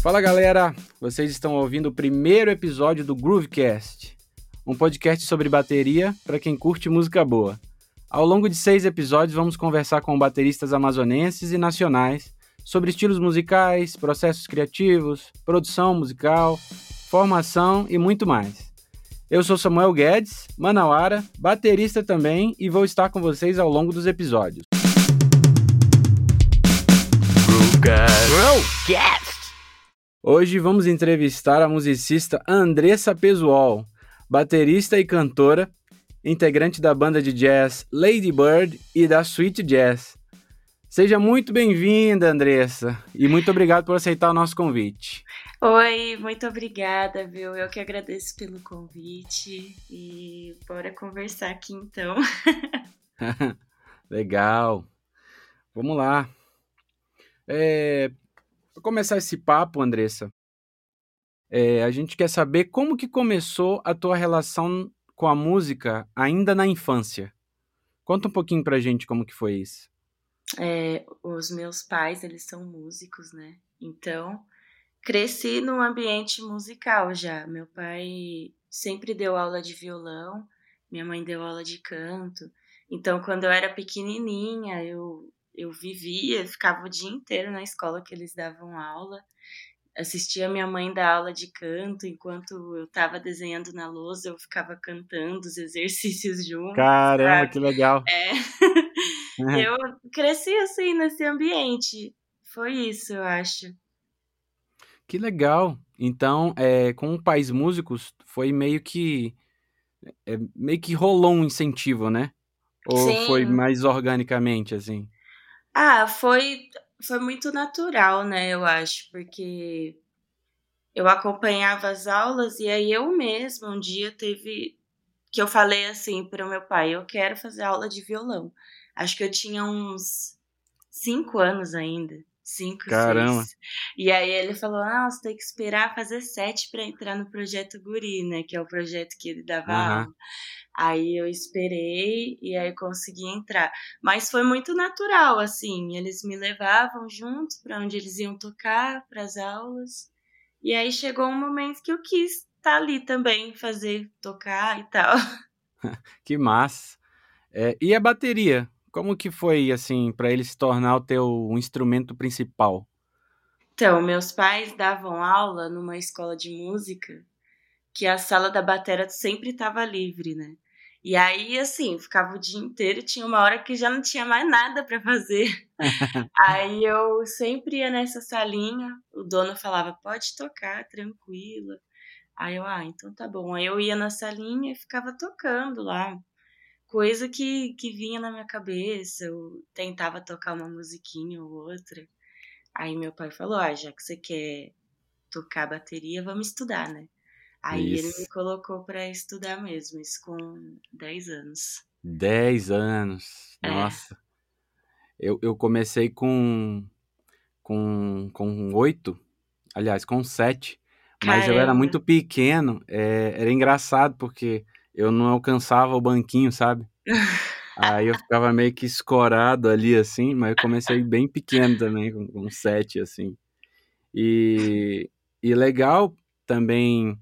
Fala galera, vocês estão ouvindo o primeiro episódio do Groovecast, um podcast sobre bateria para quem curte música boa. Ao longo de seis episódios, vamos conversar com bateristas amazonenses e nacionais sobre estilos musicais, processos criativos, produção musical, formação e muito mais. Eu sou Samuel Guedes, manauara, baterista também e vou estar com vocês ao longo dos episódios. Groovecast! Hoje vamos entrevistar a musicista Andressa Pesual, baterista e cantora, integrante da banda de jazz Lady Bird e da Sweet Jazz. Seja muito bem-vinda, Andressa, e muito obrigado por aceitar o nosso convite. Oi, muito obrigada, viu? Eu que agradeço pelo convite e bora conversar aqui então. Legal. Vamos lá. É, para começar esse papo, Andressa, é, a gente quer saber como que começou a tua relação com a música ainda na infância. Conta um pouquinho pra gente como que foi isso. É, os meus pais, eles são músicos, né? Então, cresci num ambiente musical já. Meu pai sempre deu aula de violão, minha mãe deu aula de canto. Então, quando eu era pequenininha, eu, eu vivia, ficava o dia inteiro na escola que eles davam aula. Assistia minha mãe dar aula de canto, enquanto eu estava desenhando na lousa, eu ficava cantando os exercícios juntos. Caramba, sabe? que legal! É. eu cresci assim nesse ambiente. Foi isso, eu acho. Que legal. Então, é, com pais músicos, foi meio que é, meio que rolou um incentivo, né? Ou Sim. foi mais organicamente assim? Ah, foi foi muito natural, né? Eu acho, porque eu acompanhava as aulas e aí eu mesma um dia teve que eu falei assim para o meu pai, eu quero fazer aula de violão. Acho que eu tinha uns cinco anos ainda. Cinco, Caramba. seis. E aí ele falou: Ah, você tem que esperar fazer sete para entrar no projeto Guri, né? Que é o projeto que ele dava Aham. aula. Aí eu esperei e aí consegui entrar. Mas foi muito natural, assim. Eles me levavam juntos para onde eles iam tocar, para as aulas. E aí chegou um momento que eu quis estar ali também, fazer, tocar e tal. Que massa. É, e a bateria? Como que foi assim para ele se tornar o teu instrumento principal? Então, meus pais davam aula numa escola de música que a sala da batera sempre estava livre, né? E aí, assim, ficava o dia inteiro, tinha uma hora que já não tinha mais nada para fazer. aí eu sempre ia nessa salinha, o dono falava, pode tocar, tranquila. Aí eu, ah, então tá bom. Aí eu ia na salinha e ficava tocando lá. Coisa que, que vinha na minha cabeça, eu tentava tocar uma musiquinha ou outra. Aí meu pai falou, ah, já que você quer tocar bateria, vamos estudar, né? Aí ele Isso. me colocou pra estudar mesmo, isso com 10 anos. 10 anos. É. Nossa. Eu, eu comecei com com com oito, aliás, com sete, mas eu era Caramba. muito pequeno. é, era engraçado porque eu não alcançava o banquinho, sabe? Aí eu ficava meio que escorado ali, assim, mas eu comecei bem pequeno também, com, com sete, assim. E, e legal também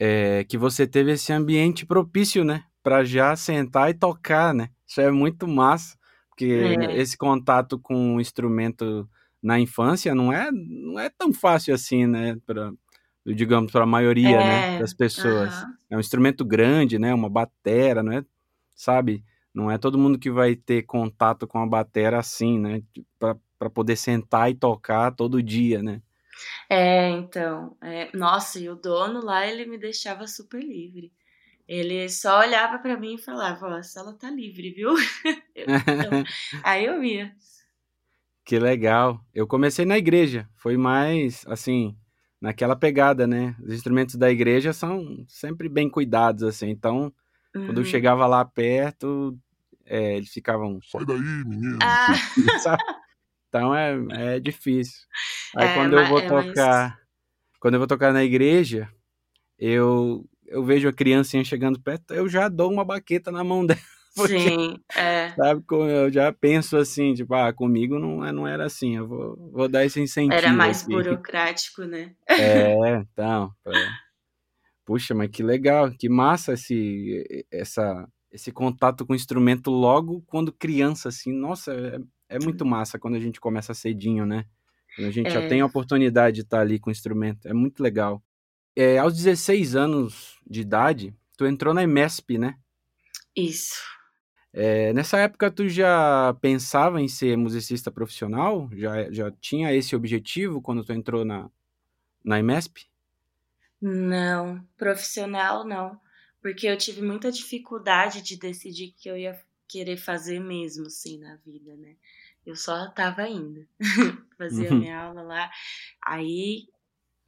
é, que você teve esse ambiente propício, né? Pra já sentar e tocar, né? Isso é muito massa, porque É. esse contato com o instrumento na infância não é, não é tão fácil assim, né? Pra, digamos, para a maioria né, É, das pessoas. aham. É um instrumento grande, né? Uma batera, não é? Sabe? Não é todo mundo que vai ter contato com a batera assim, né? Para poder sentar e tocar todo dia, né? É, então, é, nossa, e o dono lá, ele me deixava super livre. Ele só olhava pra mim e falava, a sala tá livre, viu? Eu, então, aí eu ia. Que legal. Eu comecei na igreja. Foi mais, assim, naquela pegada, né? Os instrumentos da igreja são sempre bem cuidados, assim. Então, quando eu Uhum. chegava lá perto, é, eles ficavam, sai daí, menino. Ah? Então é, é difícil. Aí É, quando eu vou é mais- tocar, quando eu vou tocar na igreja, eu eu vejo a criancinha chegando perto, eu já dou uma baqueta na mão dela, Porque, Sim, é. Sabe, eu já penso assim, tipo, ah, comigo não, é, não era assim, eu vou, vou dar esse incentivo. Era mais aqui. burocrático, né? É, então. É. Puxa, mas que legal, que massa esse, essa, esse contato com o instrumento logo quando criança, assim. Nossa, é, é muito massa quando a gente começa cedinho, né? Quando a gente é. já tem a oportunidade de estar ali com o instrumento. É muito legal. É, aos 16 anos de idade, tu entrou na MESP, né? Isso. É, nessa época, tu já pensava em ser musicista profissional? Já, já tinha esse objetivo quando tu entrou na, na IMESP? Não, profissional não. Porque eu tive muita dificuldade de decidir que eu ia querer fazer mesmo, assim, na vida, né? Eu só tava indo. Fazia uhum. minha aula lá. Aí,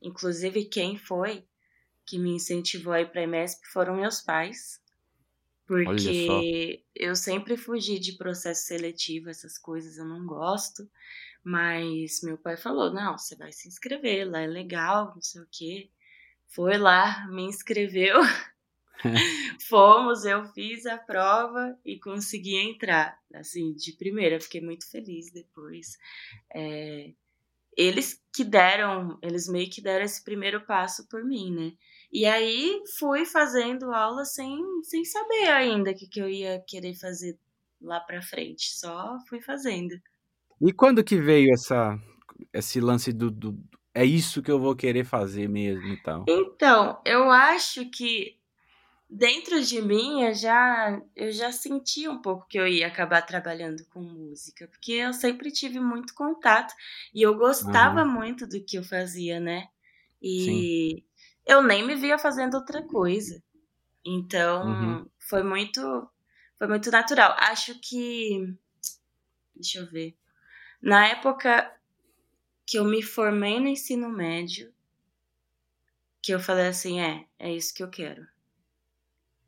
inclusive, quem foi que me incentivou a ir pra IMESP foram meus pais. Porque eu sempre fugi de processo seletivo, essas coisas eu não gosto. Mas meu pai falou: não, você vai se inscrever, lá é legal, não sei o quê. Foi lá, me inscreveu. Fomos, eu fiz a prova e consegui entrar. Assim, de primeira, fiquei muito feliz depois. É, eles que deram, eles meio que deram esse primeiro passo por mim, né? E aí fui fazendo aula sem, sem saber ainda o que, que eu ia querer fazer lá pra frente. Só fui fazendo. E quando que veio essa, esse lance do, do é isso que eu vou querer fazer mesmo e tal? Então, eu acho que dentro de mim eu já, eu já senti um pouco que eu ia acabar trabalhando com música, porque eu sempre tive muito contato e eu gostava uhum. muito do que eu fazia, né? E Sim eu nem me via fazendo outra coisa. Então, uhum. foi muito foi muito natural. Acho que deixa eu ver. Na época que eu me formei no ensino médio, que eu falei assim, é, é isso que eu quero.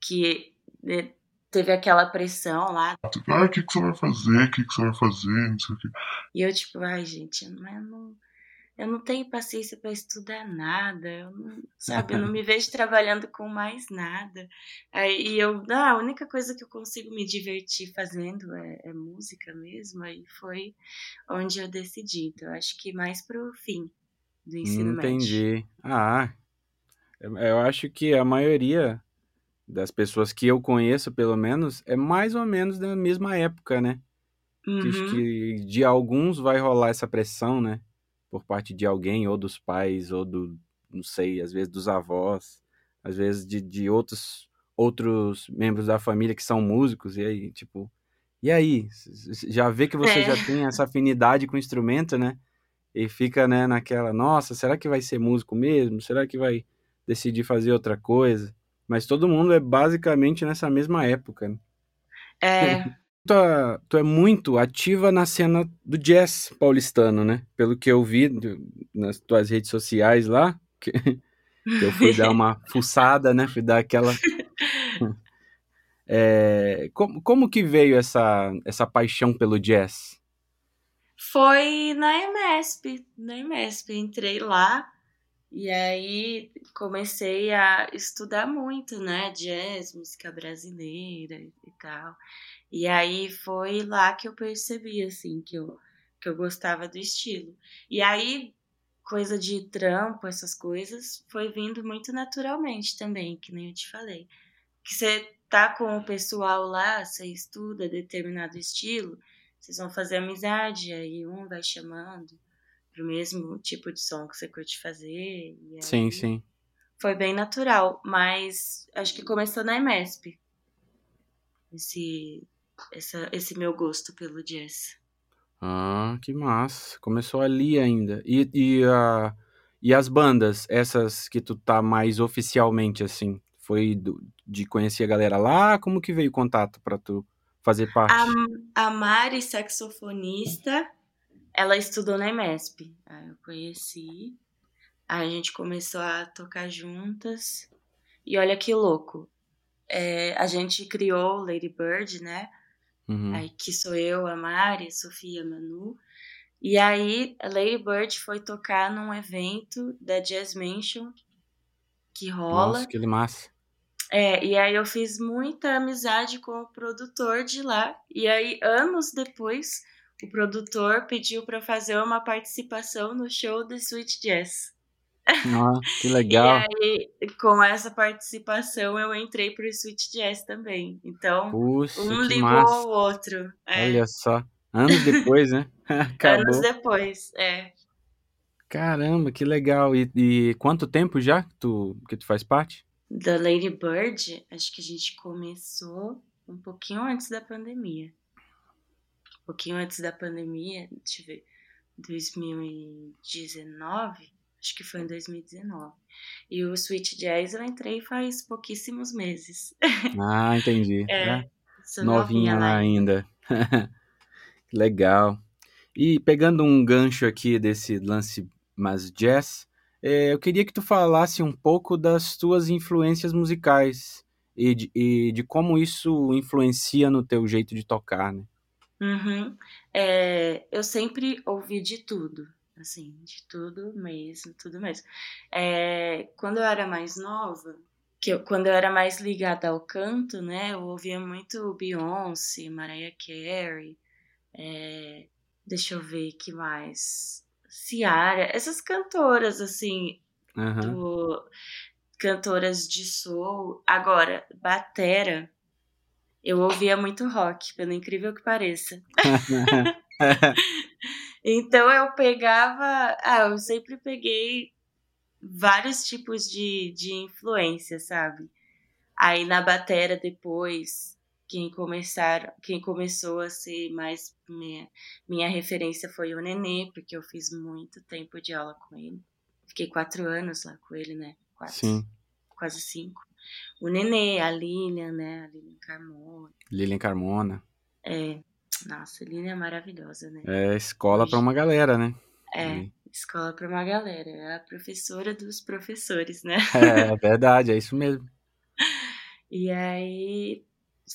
Que né, teve aquela pressão lá. Ah, o que, que você vai fazer? O que, que você vai fazer? Não sei o que. E eu, tipo, ai, gente, mas não eu não tenho paciência para estudar nada, eu não, sabe? Eu não me vejo trabalhando com mais nada. Aí eu, ah, a única coisa que eu consigo me divertir fazendo é, é música mesmo. Aí foi onde eu decidi. Então, acho que mais pro fim do ensino Entendi. médio. Entendi. Ah, eu acho que a maioria das pessoas que eu conheço, pelo menos, é mais ou menos da mesma época, né? Uhum. Que, que de alguns vai rolar essa pressão, né? Por parte de alguém, ou dos pais, ou do, não sei, às vezes dos avós, às vezes de, de outros, outros membros da família que são músicos, e aí, tipo, e aí? Já vê que você é. já tem essa afinidade com o instrumento, né? E fica, né, naquela, nossa, será que vai ser músico mesmo? Será que vai decidir fazer outra coisa? Mas todo mundo é basicamente nessa mesma época. Né? É. tu, tu é muito ativa na cena do jazz paulistano, né? Pelo que eu vi nas tuas redes sociais lá, que, que eu fui dar uma fuçada, né? Fui dar aquela. É, como, como que veio essa, essa paixão pelo jazz? Foi na EMESP, na EMESP. Entrei lá e aí comecei a estudar muito, né? Jazz, música brasileira e tal. E aí foi lá que eu percebi, assim, que eu, que eu gostava do estilo. E aí, coisa de trampo, essas coisas, foi vindo muito naturalmente também, que nem eu te falei. Que você tá com o pessoal lá, você estuda determinado estilo, vocês vão fazer amizade, aí um vai chamando pro mesmo tipo de som que você curte fazer. sim, sim. Foi bem natural, mas acho que começou na EMESP. Esse, essa, esse meu gosto pelo jazz. Ah, que massa. Começou ali ainda. E, e, uh, e as bandas, essas que tu tá mais oficialmente, assim, foi do, de conhecer a galera lá? Como que veio o contato para tu fazer parte? A, a Mari, saxofonista, ela estudou na EMESP. Aí eu conheci. Aí a gente começou a tocar juntas. E olha que louco. É, a gente criou Lady Bird, né? Uhum. Aí que sou eu, a Mari, a Sofia, a Manu. E aí a Lady Bird foi tocar num evento da Jazz Mansion que rola. Nossa, que massa. É, e aí eu fiz muita amizade com o produtor de lá. E aí, anos depois, o produtor pediu para fazer uma participação no show do Sweet Jazz. Ah, que legal. E aí, com essa participação, eu entrei pro Sweet Jazz também. Então, Puxa, um ligou massa. ao outro. É, Olha só. Anos depois, né? anos Acabou. depois, é. Caramba, que legal. E, e quanto tempo já que tu, que tu faz parte? Da Lady Bird, acho que a gente começou um pouquinho antes da pandemia. Um pouquinho antes da pandemia, deixa eu ver, 2019, acho que foi em 2019. E o Sweet Jazz eu entrei faz pouquíssimos meses. Ah, entendi. É, É, sou novinha novinha lá ainda. Que Legal. E pegando um gancho aqui desse lance mais jazz, eh, eu queria que tu falasse um pouco das tuas influências musicais e de, e de como isso influencia no teu jeito de tocar, né? Uhum. É, eu sempre ouvi de tudo, assim, de tudo mesmo, tudo mesmo. É, quando eu era mais nova, que eu- quando eu era mais ligada ao canto, né, eu ouvia muito Beyoncé, Mariah Carey, é, deixa eu ver que mais, Ciara, essas cantoras assim, Aham. do, cantoras de soul. Agora, batera, eu ouvia muito rock, pelo incrível que pareça. Então eu pegava. Ah, eu sempre peguei vários tipos de, de influência, sabe? Aí na batera depois, quem começaram, quem começou a ser mais minha, minha referência foi o Nenê, porque eu fiz muito tempo de aula com ele. Fiquei quatro anos lá com ele, né? Quatro, Sim. quase cinco. O Nenê, a Lilian, né? A Lilian Carmona. Lilian Carmona. É. Nossa, a Lilian é maravilhosa, né? É escola pra uma galera, né? É, E- escola para uma galera. É a professora dos professores, né? É, é verdade, é isso mesmo. E aí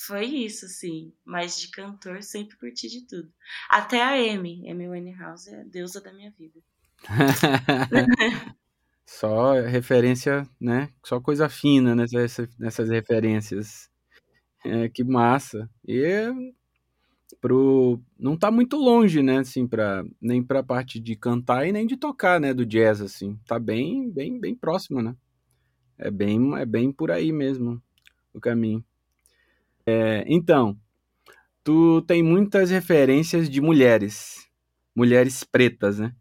foi isso, assim. Mas de cantor sempre curti de tudo. Até a Amy, Amy Winehouse é a deusa da minha vida. Só referência, né? Só coisa fina nessas, nessas referências. É, que massa. E pro não tá muito longe, né, assim, para nem pra parte de cantar e nem de tocar, né, do jazz assim. Tá bem, bem, bem próximo, né? É bem, é bem por aí mesmo o caminho. É, então, tu tem muitas referências de mulheres, mulheres pretas, né?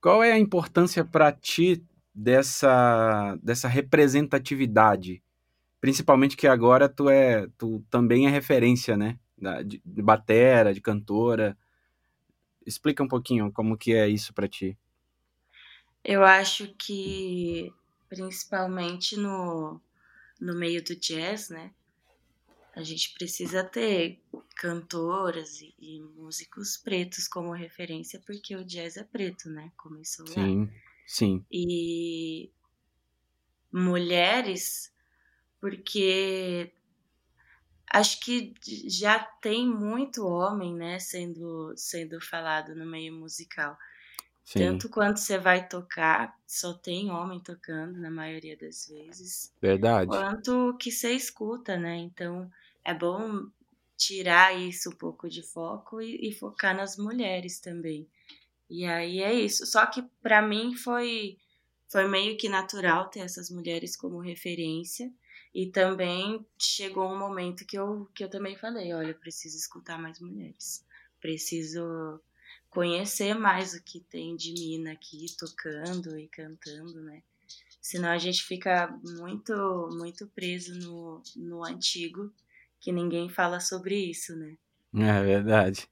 Qual é a importância para ti dessa, dessa representatividade? Principalmente que agora tu é, tu também é referência, né? De, de batera, de cantora. Explica um pouquinho como que é isso para ti. Eu acho que, principalmente no, no meio do jazz, né? A gente precisa ter cantoras e, e músicos pretos como referência, porque o jazz é preto, né? Começou lá. Sim, sim, e mulheres, porque acho que já tem muito homem, né, sendo, sendo falado no meio musical. sim. Tanto quanto você vai tocar, só tem homem tocando na maioria das vezes, Verdade. quanto que você escuta, né? Então é bom tirar isso um pouco de foco e, e focar nas mulheres também. E aí é isso. Só que pra mim foi foi meio que natural ter essas mulheres como referência. E também chegou um momento que eu, que eu também falei, olha, eu preciso escutar mais mulheres. Preciso conhecer mais o que tem de mina aqui tocando e cantando, né? Senão a gente fica muito, muito preso no, no antigo, que ninguém fala sobre isso, né? É verdade.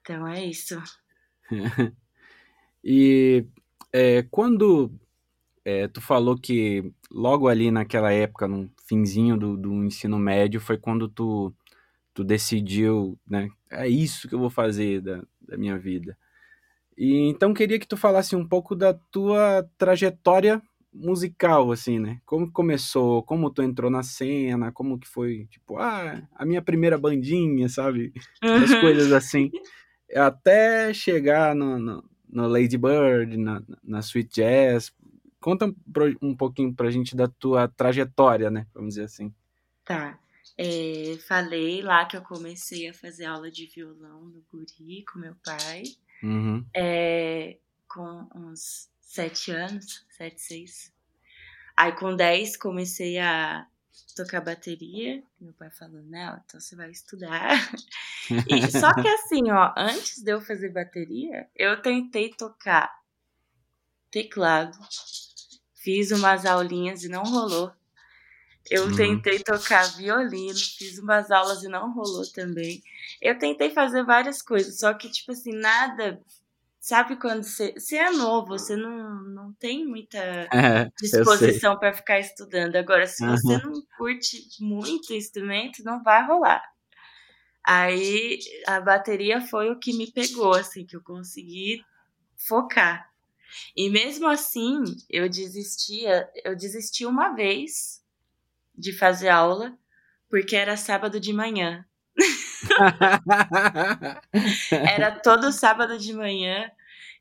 Então é isso. E é, quando é, tu falou que logo ali naquela época, no finzinho do, do ensino médio, foi quando tu, tu decidiu, né? É isso que eu vou fazer da, da minha vida. E então queria que tu falasse um pouco da tua trajetória musical, assim, né? Como começou, como tu entrou na cena, como que foi, tipo, ah, a minha primeira bandinha, sabe? As coisas assim. Até chegar no, no, no Lady Bird, na, na Sweet Jazz. Conta um, pouquinho pra gente da tua trajetória, né? Vamos dizer assim. Tá. É, falei lá que eu comecei a fazer aula de violão no Guri com meu pai. Uhum. É, com uns sete anos, sete, seis. Aí com 10 comecei a tocar bateria. Meu pai falou, não, então você vai estudar. E, só que assim, ó, antes de eu fazer bateria, eu tentei tocar teclado. Fiz umas aulinhas e não rolou. Eu Uhum. tentei tocar violino, fiz umas aulas e não rolou também. Eu tentei fazer várias coisas, só que, tipo assim, nada. Sabe quando você, você é novo, você não, não tem muita É, disposição para ficar estudando. Agora, se você Aham. não curte muito instrumento, não vai rolar. Aí a bateria foi o que me pegou, assim, que eu consegui focar. E mesmo assim, eu desistia, eu desisti uma vez de fazer aula, porque era sábado de manhã. Era todo sábado de manhã.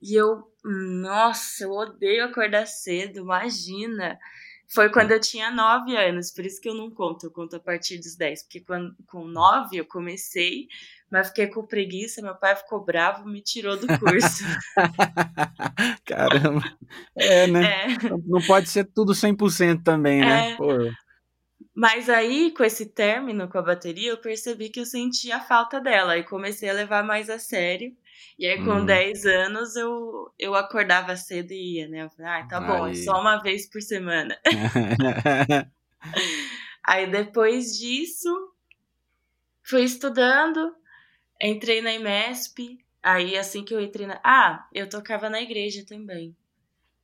E eu, nossa, eu odeio acordar cedo, imagina. Foi quando eu tinha 9 anos, por isso que eu não conto, eu conto a partir dos 10. Porque quando, com 9 eu comecei, mas fiquei com preguiça, meu pai ficou bravo, me tirou do curso. Caramba. É, né? É. Não pode ser tudo 100% também, né? É. Pô, Mas aí, com esse término com a bateria, eu percebi que eu sentia a falta dela e comecei a levar mais a sério. E aí, com Hum. 10 anos, eu, eu acordava cedo e ia, né? Eu falei, ah, tá bom, é Aí. só uma vez por semana. Aí, depois disso, fui estudando, entrei na IMESP. Aí, assim que eu entrei na. Ah, eu tocava na igreja também.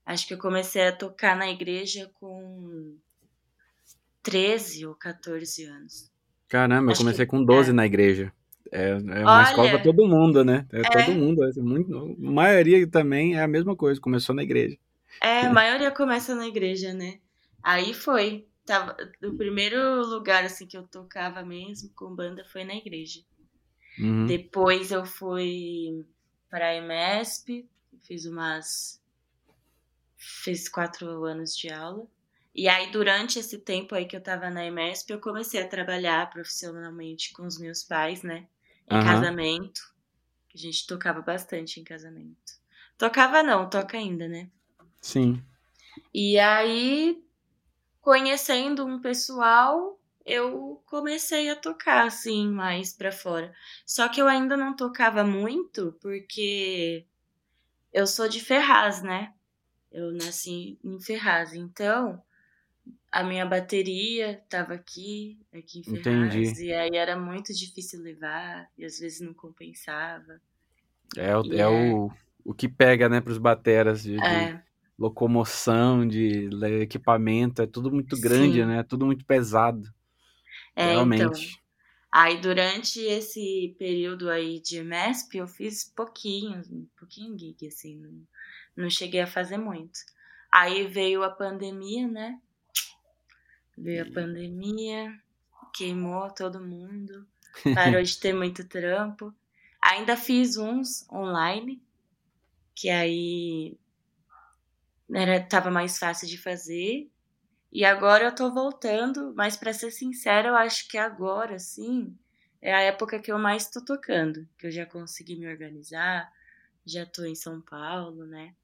Acho que eu comecei a tocar na igreja com 13 ou 14 anos. Caramba, eu Acho comecei que- com 12 é. na igreja. É, é uma escola pra Olha. todo mundo, né? É, É. todo mundo. é muito, a maioria também é a mesma coisa, começou na igreja. É, a maioria começa na igreja, né? Aí foi. Tava, o primeiro lugar assim que eu tocava mesmo com banda foi na igreja. Uhum. Depois eu fui para a EMESP, fiz umas. Fiz quatro anos de aula. E aí, durante esse tempo aí que eu tava na EMESP, eu comecei a trabalhar profissionalmente com os meus pais, né? Em Aham. casamento. Que a gente tocava bastante em casamento. Tocava não, toca ainda, né? Sim. E aí, conhecendo um pessoal, eu comecei a tocar assim mais pra fora. Só que eu ainda não tocava muito porque eu sou de Ferraz, né? Eu nasci em Ferraz, então a minha bateria tava aqui, aqui em Ferraz, Entendi. e aí era muito difícil levar e às vezes não compensava. É, o, é É. o, o que pega, né, pros bateras de, de É, locomoção, de equipamento, é tudo muito grande, Sim. né? É tudo muito pesado. é, então. realmente. Aí durante esse período aí de MESP eu fiz pouquinho, um pouquinho gig, assim, não, não cheguei a fazer muito. Aí veio a pandemia, né? Veio a pandemia, queimou todo mundo, parou de ter muito trampo. Ainda fiz uns online, que aí era, tava mais fácil de fazer. E agora eu tô voltando, mas pra ser sincera, eu acho que agora, sim, é a época que eu mais tô tocando, que eu já consegui me organizar, já tô em São Paulo, né?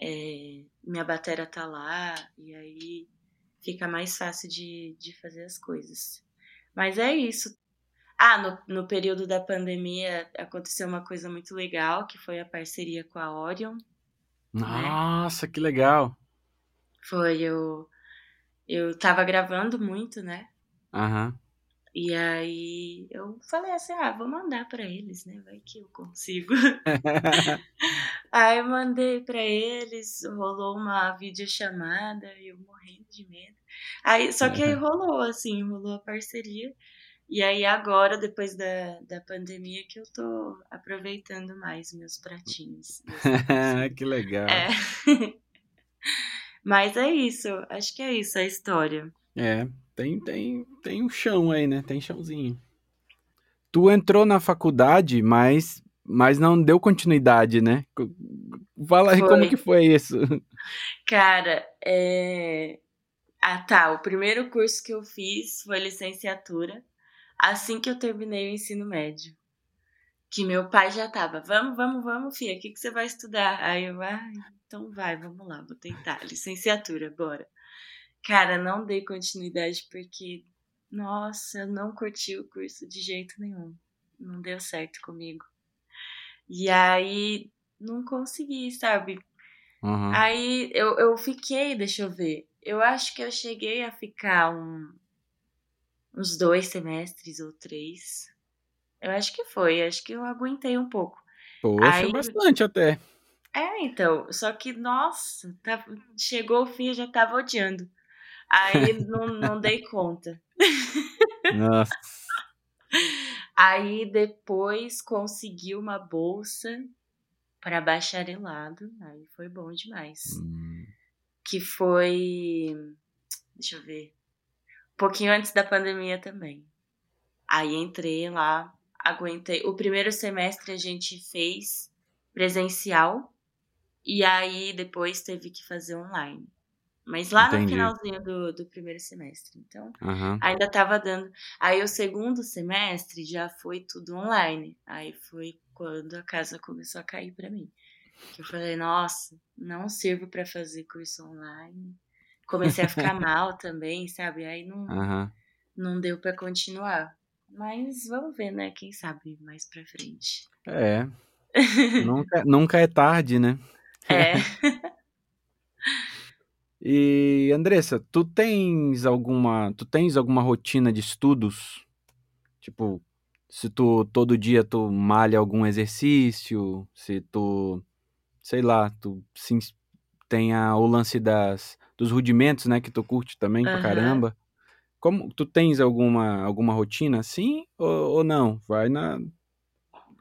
É, minha batera tá lá, e aí fica mais fácil de, de fazer as coisas. Mas é isso. Ah, no, no período da pandemia aconteceu uma coisa muito legal, que foi a parceria com a Orion. Nossa, que legal. Foi eu. Eu tava gravando muito, né? Aham. E aí eu falei assim, ah, vou mandar pra eles, né? Vai que eu consigo. aí eu mandei pra eles, rolou uma videochamada e eu morrendo de medo. Aí, só que aí rolou, assim, rolou a parceria. E aí agora, depois da, da pandemia, que eu tô aproveitando mais meus pratinhos. que legal. É. Mas é isso, acho que é isso a história. É, tem, tem, tem um chão aí, né? Tem chãozinho. Tu entrou na faculdade, mas, mas não deu continuidade, né? Fala aí como Foi. que foi isso. Cara, é. Ah, tá. O primeiro curso que eu fiz foi licenciatura, assim que eu terminei o ensino médio. Que meu pai já tava, vamos, vamos, vamos, filha, o que, que você vai estudar? Aí eu, ah, então vai, vamos lá, vou tentar. Licenciatura, bora. Cara, não dei continuidade porque, nossa, eu não curti o curso de jeito nenhum. Não deu certo comigo. E aí, não consegui, sabe? Uhum. Aí eu, eu fiquei, deixa eu ver. Eu acho que eu cheguei a ficar um, uns dois semestres ou três. Eu acho que foi, acho que eu aguentei um pouco. Poxa, Aí- bastante até. É, então, só que, nossa, tá- chegou o fim, eu já tava odiando. Aí não, não dei conta. Nossa. Aí depois consegui uma bolsa para bacharelado, aí foi bom demais. Hum, Que foi, deixa eu ver, um pouquinho antes da pandemia também. Aí entrei lá, aguentei. O primeiro semestre a gente fez presencial e aí depois teve que fazer online. Mas lá Entendi. no finalzinho do, do primeiro semestre. Então, aham. ainda tava dando. Aí o segundo semestre já foi tudo online. Aí foi quando a casa começou a cair pra mim. Que eu falei, nossa, não sirvo pra fazer curso online. Comecei a ficar mal também, sabe? Aí não, Aham. não deu pra continuar. Mas vamos ver, né? Quem sabe mais pra frente. É. nunca, nunca é tarde, né? É. E Andressa, tu tens alguma, tu tens alguma rotina de estudos? Tipo, se tu todo dia tu malha algum exercício, se tu, sei lá, tu sim, tenha o lance das dos rudimentos, né, que tu curte também pra Aham. caramba. Como tu tens alguma alguma rotina assim ou, ou não? Vai na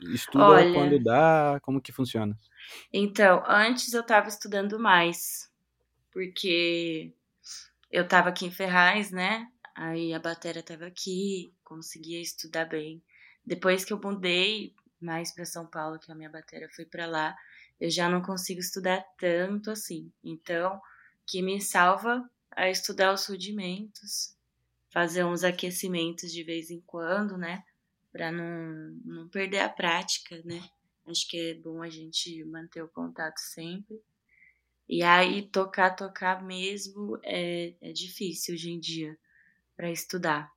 estuda Olha. quando dá, como que funciona? Então, antes eu tava estudando mais, porque eu tava aqui em Ferraz, né? Aí a bateria tava aqui, conseguia estudar bem. Depois que eu mudei mais pra São Paulo, que a minha bateria foi pra lá, eu já não consigo estudar tanto assim. Então, que me salva é estudar os rudimentos, fazer uns aquecimentos de vez em quando, né? Pra não, não perder a prática, né? Acho que é bom a gente manter o contato sempre. E aí, tocar, tocar mesmo é, é difícil hoje em dia para estudar.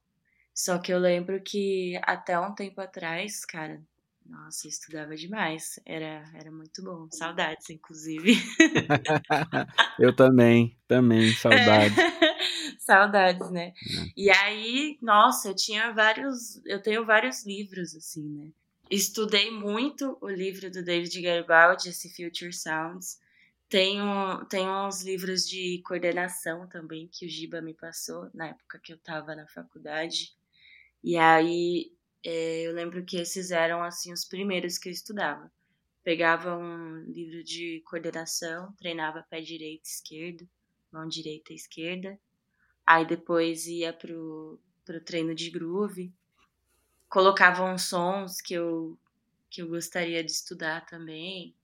Só que eu lembro que até um tempo atrás, cara, nossa, eu estudava demais. Era, era muito bom. Saudades, inclusive. Eu também, também, saudade. Saudades, né? E aí, nossa, eu tinha vários. Eu tenho vários livros, assim, né? Estudei muito o livro do David Garibaldi, esse Future Sounds. Tenho, tenho uns livros de coordenação também que o Giba me passou na época que eu tava na faculdade. E aí é, eu lembro que esses eram assim os primeiros que eu estudava. Pegava um livro de coordenação, treinava pé direito e esquerdo, mão direita e esquerda. Aí depois ia pro, pro treino de groove. Colocava uns sons que eu, que eu gostaria de estudar também.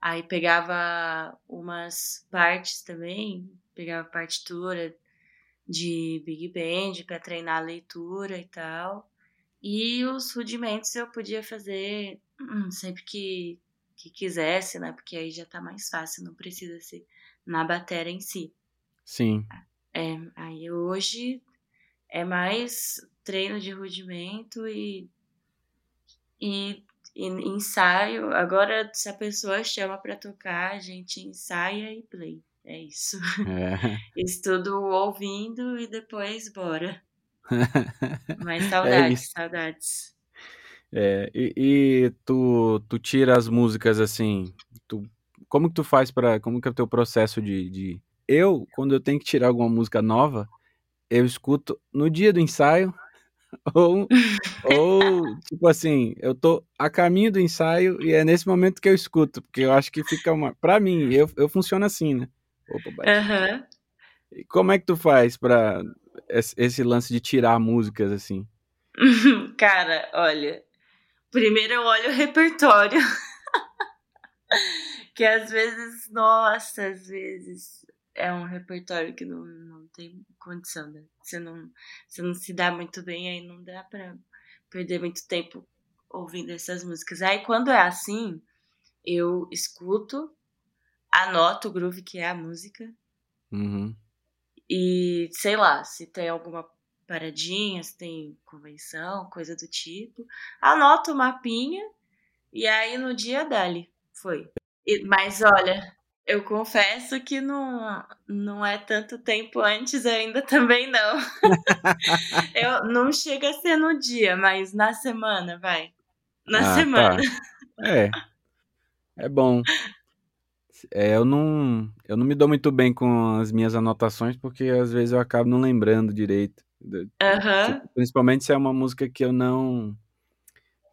Aí pegava umas partes também, pegava partitura de Big Band para treinar a leitura e tal. E os rudimentos eu podia fazer hum, sempre que, que quisesse, né? Porque aí já tá mais fácil, não precisa ser na bateria em si. Sim. É, aí hoje é mais treino de rudimento e, e, e ensaio. Agora, se a pessoa chama para tocar, a gente ensaia e play. É isso. É. Estudo ouvindo e depois bora. Mas É saudades, isso. saudades. É, e, e tu, tu tira as músicas assim, tu, como que tu faz para, como que é o teu processo de, de... Eu, quando eu tenho que tirar alguma música nova, eu escuto no dia do ensaio, ou, ou tipo assim, eu tô a caminho do ensaio e é nesse momento que eu escuto, porque eu acho que fica uma, pra mim, eu, eu funciono assim, né? Opa. Aham. E Como é que tu faz pra esse, esse lance de tirar músicas assim? Cara, olha. Primeiro eu olho o repertório. que às vezes, nossa, às vezes é um repertório que não, não tem condição, né? Você não, você não se dá muito bem, aí não dá pra perder muito tempo ouvindo essas músicas. Aí quando é assim, eu escuto, anoto o groove que é a música. Uhum. E sei lá, se tem alguma paradinha, se tem convenção, coisa do tipo, anoto o mapinha e aí no dia dali foi. E, mas olha, eu confesso que não, não é tanto tempo antes ainda também não. eu não chega a ser no dia, mas na semana, vai. Na Ah, semana. tá. É. É bom. É, eu não, eu não me dou muito bem com as minhas anotações porque às vezes eu acabo não lembrando direito. Aham. Principalmente se é uma música que eu não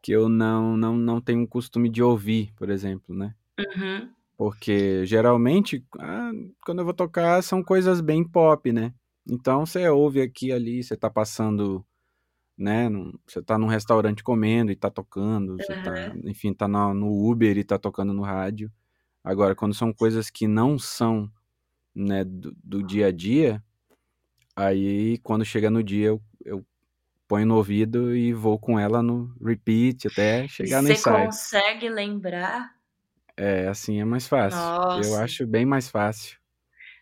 que eu não não, não tenho o costume de ouvir, por exemplo, né? Uhum. Porque geralmente, ah, quando eu vou tocar, são coisas bem pop, né? Então você ouve aqui ali, você tá passando, né? Você tá num restaurante comendo e tá tocando, você tá, enfim, tá no Uber e tá tocando no rádio. Agora, quando são coisas que não são, né, do, do dia a dia, aí quando chega no dia eu, eu ponho no ouvido e vou com ela no repeat até chegar no Você ensaio. consegue lembrar? É, assim é mais fácil. Eu Nossa. acho bem mais fácil.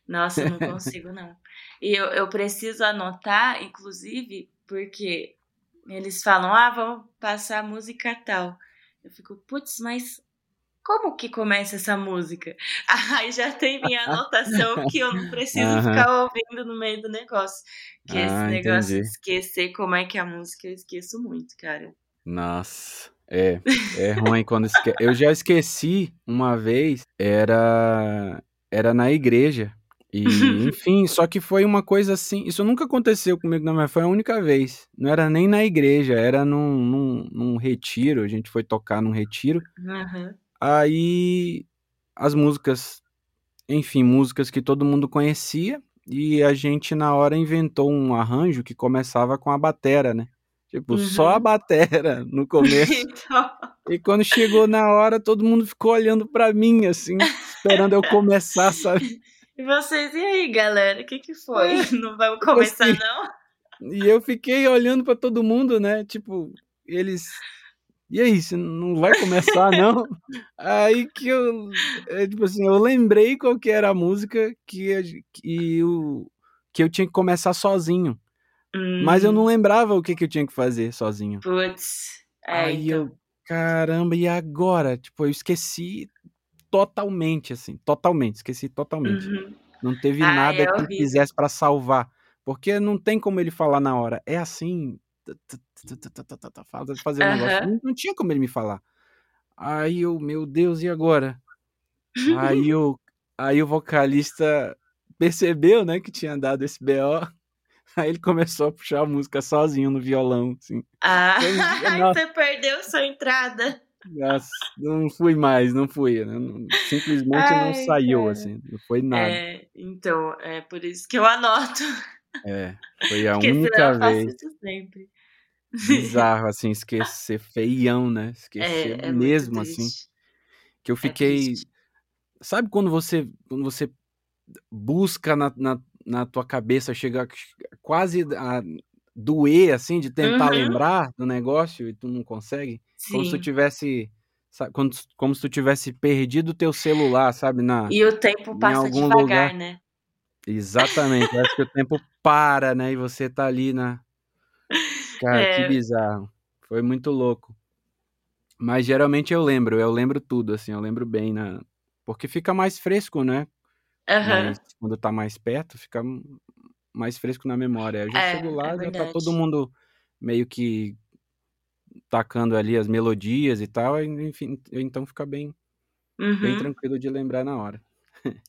Nossa, eu não consigo, não. E eu, eu preciso anotar, inclusive, porque eles falam, ah, vamos passar a música tal. Eu fico, putz, mas como que começa essa música? Aí já tem minha anotação que eu não preciso Aham. ficar ouvindo no meio do negócio. Que esse Ah, negócio de entendi. esquecer como é que é a música, eu esqueço muito, cara. Nossa, é, é ruim quando esque... Eu já esqueci uma vez, era era na igreja. E, enfim, só que foi uma coisa assim, isso nunca aconteceu comigo, não, mas foi a única vez. Não era nem na igreja, era num, num, num retiro, a gente foi tocar num retiro. Uhum. Aí as músicas, enfim, músicas que todo mundo conhecia, e a gente na hora inventou um arranjo que começava com a batera, né? Tipo, só a Uhum. batera no começo. Então, E quando chegou na hora, todo mundo ficou olhando pra mim, assim, esperando eu começar, sabe? e vocês, e aí, galera? O que que foi? É, Não vamos começar, assim, não? e eu fiquei olhando pra todo mundo, né? Tipo, eles. E aí, você não vai começar, não? Aí que eu. é, tipo assim, eu lembrei qual que era a música que, que, o, que eu tinha que começar sozinho. Mas eu não Hum, lembrava o que, que eu tinha que fazer sozinho. putz. É, Aí então. eu, caramba, e agora? Tipo, eu esqueci totalmente, assim, totalmente, esqueci totalmente. Uhum. Não teve Ai, nada é que horrível. fizesse pra salvar, porque não tem como ele falar na hora. É assim, fazer um negócio. Aham. Não, não tinha como ele me falar. Aí eu, meu Deus, e agora? Aí o, aí o vocalista percebeu, né, que tinha dado esse BO. Aí ele começou a puxar a música sozinho no violão, assim. Ah, nossa, você perdeu sua entrada. nossa, não fui mais, não fui. né, não- simplesmente não Ai, saiu, cara. assim, não foi nada. É, então, é por isso que eu anoto. É, foi a Porque única vez. Bizarro, assim, esquecer feião, né? Esquecer É, é muito mesmo, assim. Que eu É fiquei. Sabe quando você, quando você busca na, na, na tua cabeça, chega quase a doer, assim, de tentar Uhum, lembrar do negócio e tu não consegue? Como se tu sim. tivesse. quando- Como se tu tivesse perdido o teu celular, sabe? Na, E o tempo em passa algum devagar, lugar. né? Exatamente. Parece que o tempo para, né? E você tá ali na. Cara, que É, bizarro. Foi muito louco. Mas geralmente eu lembro, eu lembro tudo, assim, eu lembro bem na. Porque fica mais fresco, né? Aham. Mas quando tá mais perto, fica mais fresco na memória. Eu já chego É, é lá, já tá todo mundo meio que tacando ali as melodias e tal, enfim, então fica bem, bem Uhum. tranquilo de lembrar na hora.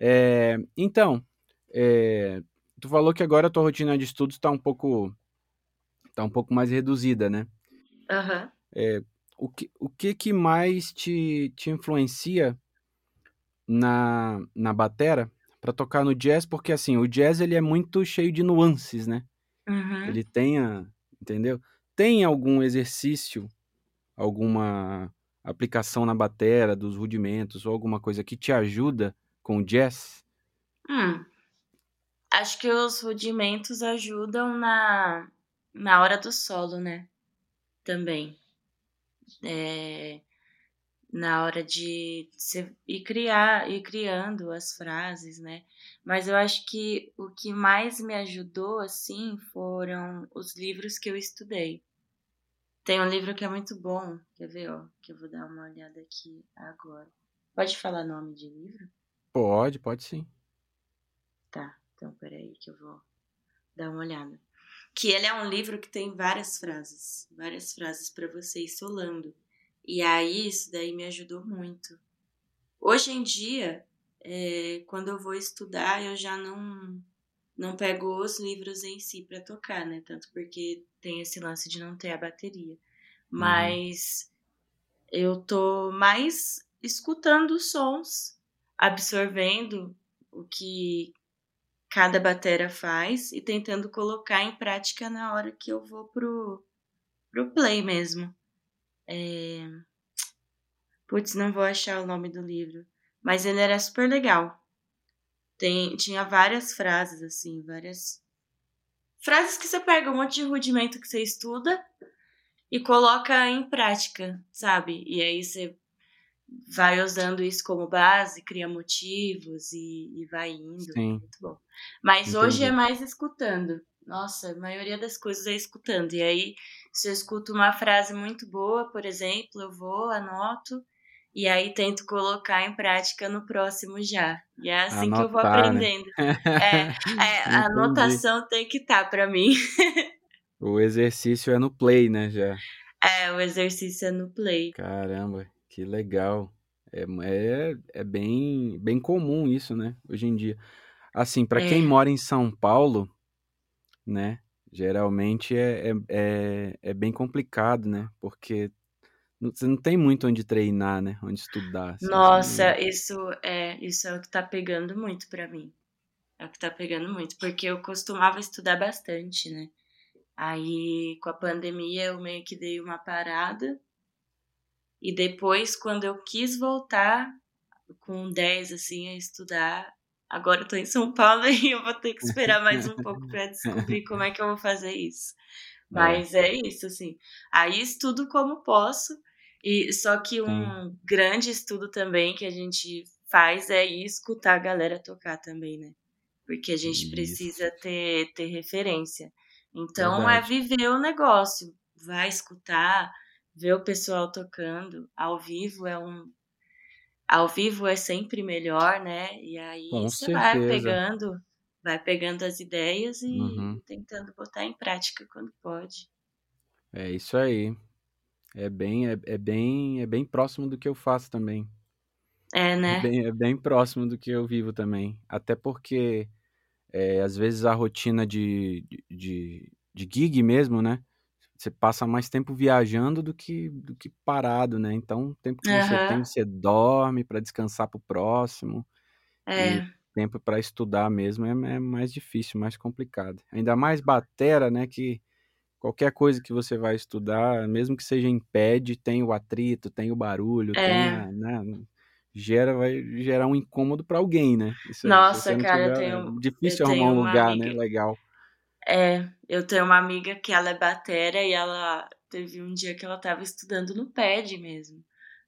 É, então, é, tu falou que agora a tua rotina de estudos tá um pouco, tá um pouco mais reduzida, né? Aham. É, o que, o que que mais te, te influencia na, na batera para tocar no jazz? Porque assim, o jazz ele é muito cheio de nuances, né? Uhum. Ele tem, a, entendeu? Tem algum exercício, alguma aplicação na batera, dos rudimentos, ou alguma coisa que te ajuda com o jazz? Hum, acho que os rudimentos ajudam na, na hora do solo, né? Também. É, na hora de você ir criar, ir criando as frases, né? Mas eu acho que o que mais me ajudou, assim, foram os livros que eu estudei. Tem um livro que é muito bom, quer ver, ó, que eu vou dar uma olhada aqui agora. Pode falar nome de livro? Pode, pode sim. Tá, então peraí que eu vou dar uma olhada. Que ele é um livro que tem várias frases, várias frases para você ir solando. E aí isso daí me ajudou muito. Hoje em dia, é, quando eu vou estudar, eu já não não pego os livros em si para tocar, né? Tanto porque tem esse lance de não ter a bateria. Uhum. Mas uhum. eu tô mais escutando os sons, absorvendo o que cada batera faz e tentando colocar em prática na hora que eu vou pro, pro play mesmo. É... Putz, não vou achar o nome do livro. Mas ele era super legal. Tem, tinha várias frases, assim, várias. Frases que você pega um monte de rudimento que você estuda e coloca em prática, sabe? E aí você vai usando isso como base, cria motivos e, e vai indo. Sim. Muito bom. Mas Entendi. hoje é mais escutando. Nossa, a maioria das coisas é escutando. E aí, se eu escuto uma frase muito boa, por exemplo, eu vou, anoto e aí tento colocar em prática no próximo já. E é assim Anotar, que eu vou né? aprendendo. Né? É, é, a anotação tem que estar tá para mim. o exercício é no play, né, já? É, o exercício é no play. Caramba, que legal. É, é, é bem, bem comum isso, né, hoje em dia. Assim, para é. quem mora em São Paulo, né, geralmente é, é, é, é bem complicado, né, porque você não tem muito onde treinar, né? Onde estudar. Assim, Nossa, assim. isso é isso é o que tá pegando muito para mim. É o que tá pegando muito, porque eu costumava estudar bastante, né? Aí, com a pandemia, eu meio que dei uma parada. E depois, quando eu quis voltar com 10, assim, a estudar, agora eu tô em São Paulo e eu vou ter que esperar mais um pouco para descobrir como é que eu vou fazer isso. É. Mas é. é isso, assim. Aí estudo como posso. E só que um Sim. grande estudo também que a gente faz é ir escutar a galera tocar também, né? Porque a gente Isso. precisa ter, ter referência. Então é é viver o negócio, vai escutar, ver o pessoal tocando. Ao vivo é um. Ao vivo é sempre melhor, né? E aí Com você certeza. vai pegando vai pegando as ideias e uhum. tentando botar em prática quando pode. É isso aí. É bem, é, é, bem, é bem próximo do que eu faço também. É, né? É bem, é bem próximo do que eu vivo também. Até porque, é, às vezes, a rotina de, de, de gig mesmo, né? Você passa mais tempo viajando do que, do que parado, né? Então, o tempo que uhum. você tem, você dorme para descansar pro próximo. É. E tempo para estudar mesmo é, é, mais difícil, mais complicado. Ainda mais batera, né? Que qualquer coisa que você vai estudar, mesmo que seja em pad, tem o atrito, tem o barulho, é. tem a, né, gera vai gerar um incômodo para alguém, né? Isso, Nossa, cara, tiver, eu tenho é difícil eu arrumar um lugar, né, amiga, né, legal. É, eu tenho uma amiga que ela é batera e ela teve um dia que ela estava estudando no pad mesmo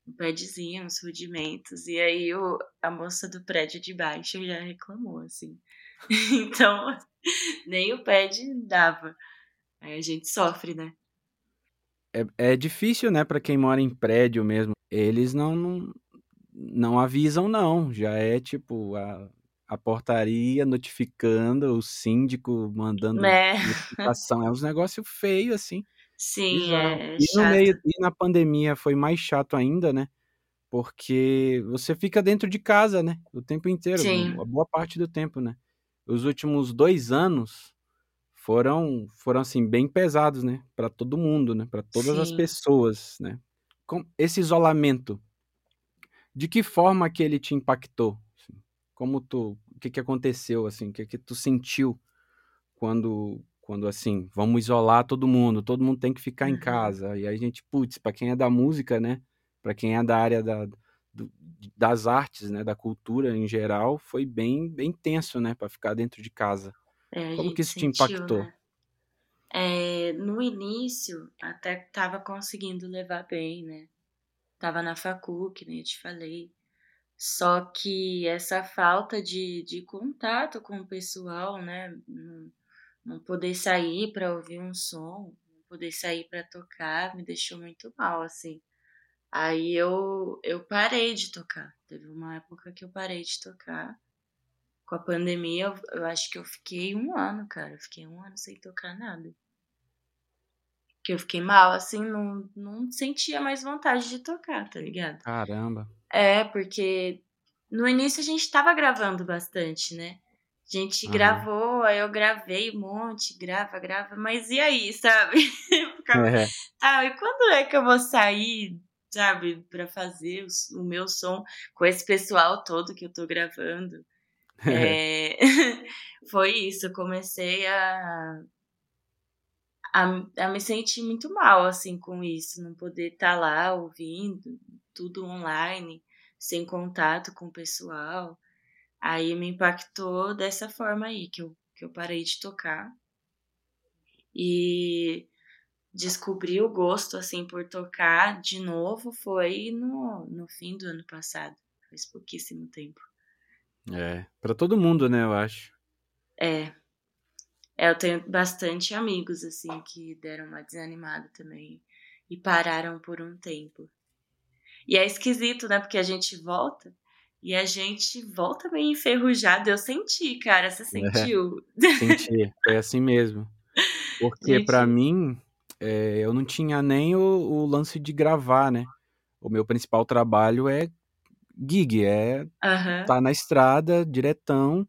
um padzinho, uns rudimentos. E aí o, a moça do prédio de baixo já reclamou, assim. então, nem o pad dava. Aí a gente sofre, né? É, é difícil, né, para quem mora em prédio mesmo. Eles não, não, não avisam, não. Já é tipo a, a portaria notificando, o síndico mandando é. notificação. É uns negócios feios, assim. Sim, é e no meio e na pandemia foi mais chato ainda, né? Porque você fica dentro de casa, né? O tempo inteiro, Sim. a boa parte do tempo, né? Os últimos dois anos foram, foram assim, bem pesados, né? Para todo mundo, né? Para todas Sim. as pessoas, né? Com esse isolamento, de que forma que ele te impactou? Como tu, o que que aconteceu, assim? O que que tu sentiu quando quando assim, vamos isolar todo mundo, todo mundo tem que ficar uhum. em casa. E aí a gente, putz, para quem é da música, né? para quem é da área da, do, das artes, né, da cultura em geral, foi bem, bem tenso, né, para ficar dentro de casa. É, Como que isso sentiu, te impactou? Né? É, no início, até tava conseguindo levar bem, né? Tava na facu, que nem eu te falei. Só que essa falta de, de contato com o pessoal, né? Não, não poder sair para ouvir um som, não poder sair para tocar, me deixou muito mal, assim. Aí eu, eu parei de tocar. Teve uma época que eu parei de tocar. Com a pandemia, eu, eu acho que eu fiquei um ano, cara. Eu fiquei um ano sem tocar nada. Que eu fiquei mal, assim, não, não sentia mais vontade de tocar, tá ligado? Caramba. É, porque no início a gente tava gravando bastante, né? A gente uhum. gravou, aí eu gravei um monte, grava, grava, mas e aí, sabe? Ficava, é. Tá, e quando é que eu vou sair sabe, para fazer o, o, meu som com esse pessoal todo que eu tô gravando. É, foi isso, eu comecei a, a, a, me sentir muito mal, assim, com isso, não poder estar tá lá ouvindo, tudo online, sem contato com o pessoal. Aí me impactou dessa forma aí, que eu, que eu parei de tocar. E descobri o gosto assim por tocar de novo foi no, no fim do ano passado. Faz pouquíssimo tempo. É, para todo mundo, né, eu acho. É. é. Eu tenho bastante amigos assim que deram uma desanimada também e pararam por um tempo. E é esquisito, né? Porque a gente volta e a gente volta bem enferrujado. Eu senti, cara. Você é. sentiu? É, senti. Foi assim mesmo. Porque para mim, é, eu não tinha nem o, o, lance de gravar, né? O meu principal trabalho é gig, é uhum. tá na estrada, diretão,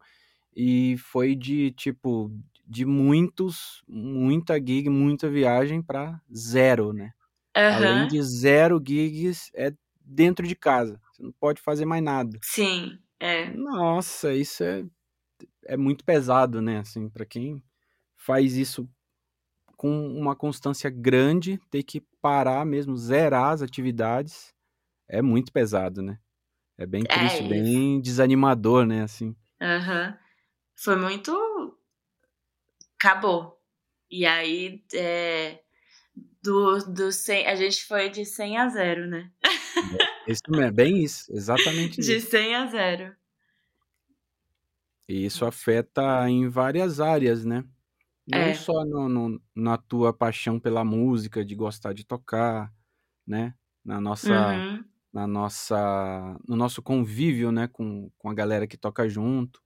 e foi de, tipo, de muitos, muita gig, muita viagem para zero, né? Uhum. Além de zero gigs, é dentro de casa. Você não pode fazer mais nada. Sim, é. Nossa, isso é, é muito pesado, né? Assim, para quem faz isso com uma constância grande, ter que parar mesmo, zerar as atividades, é muito pesado, né? É bem é triste, é bem desanimador, né? Assim. Uhum. Foi muito. Acabou. E aí, é... do, do 100... a gente foi de 100 a 0, né? É, isso mesmo, bem isso, exatamente de isso. De 100 a 0. E isso afeta em várias áreas, né? Não é. só no, no, na tua paixão pela música, de gostar de tocar, né? Na nossa, uhum. na nossa, no nosso convívio, né? Com, com a galera que toca junto.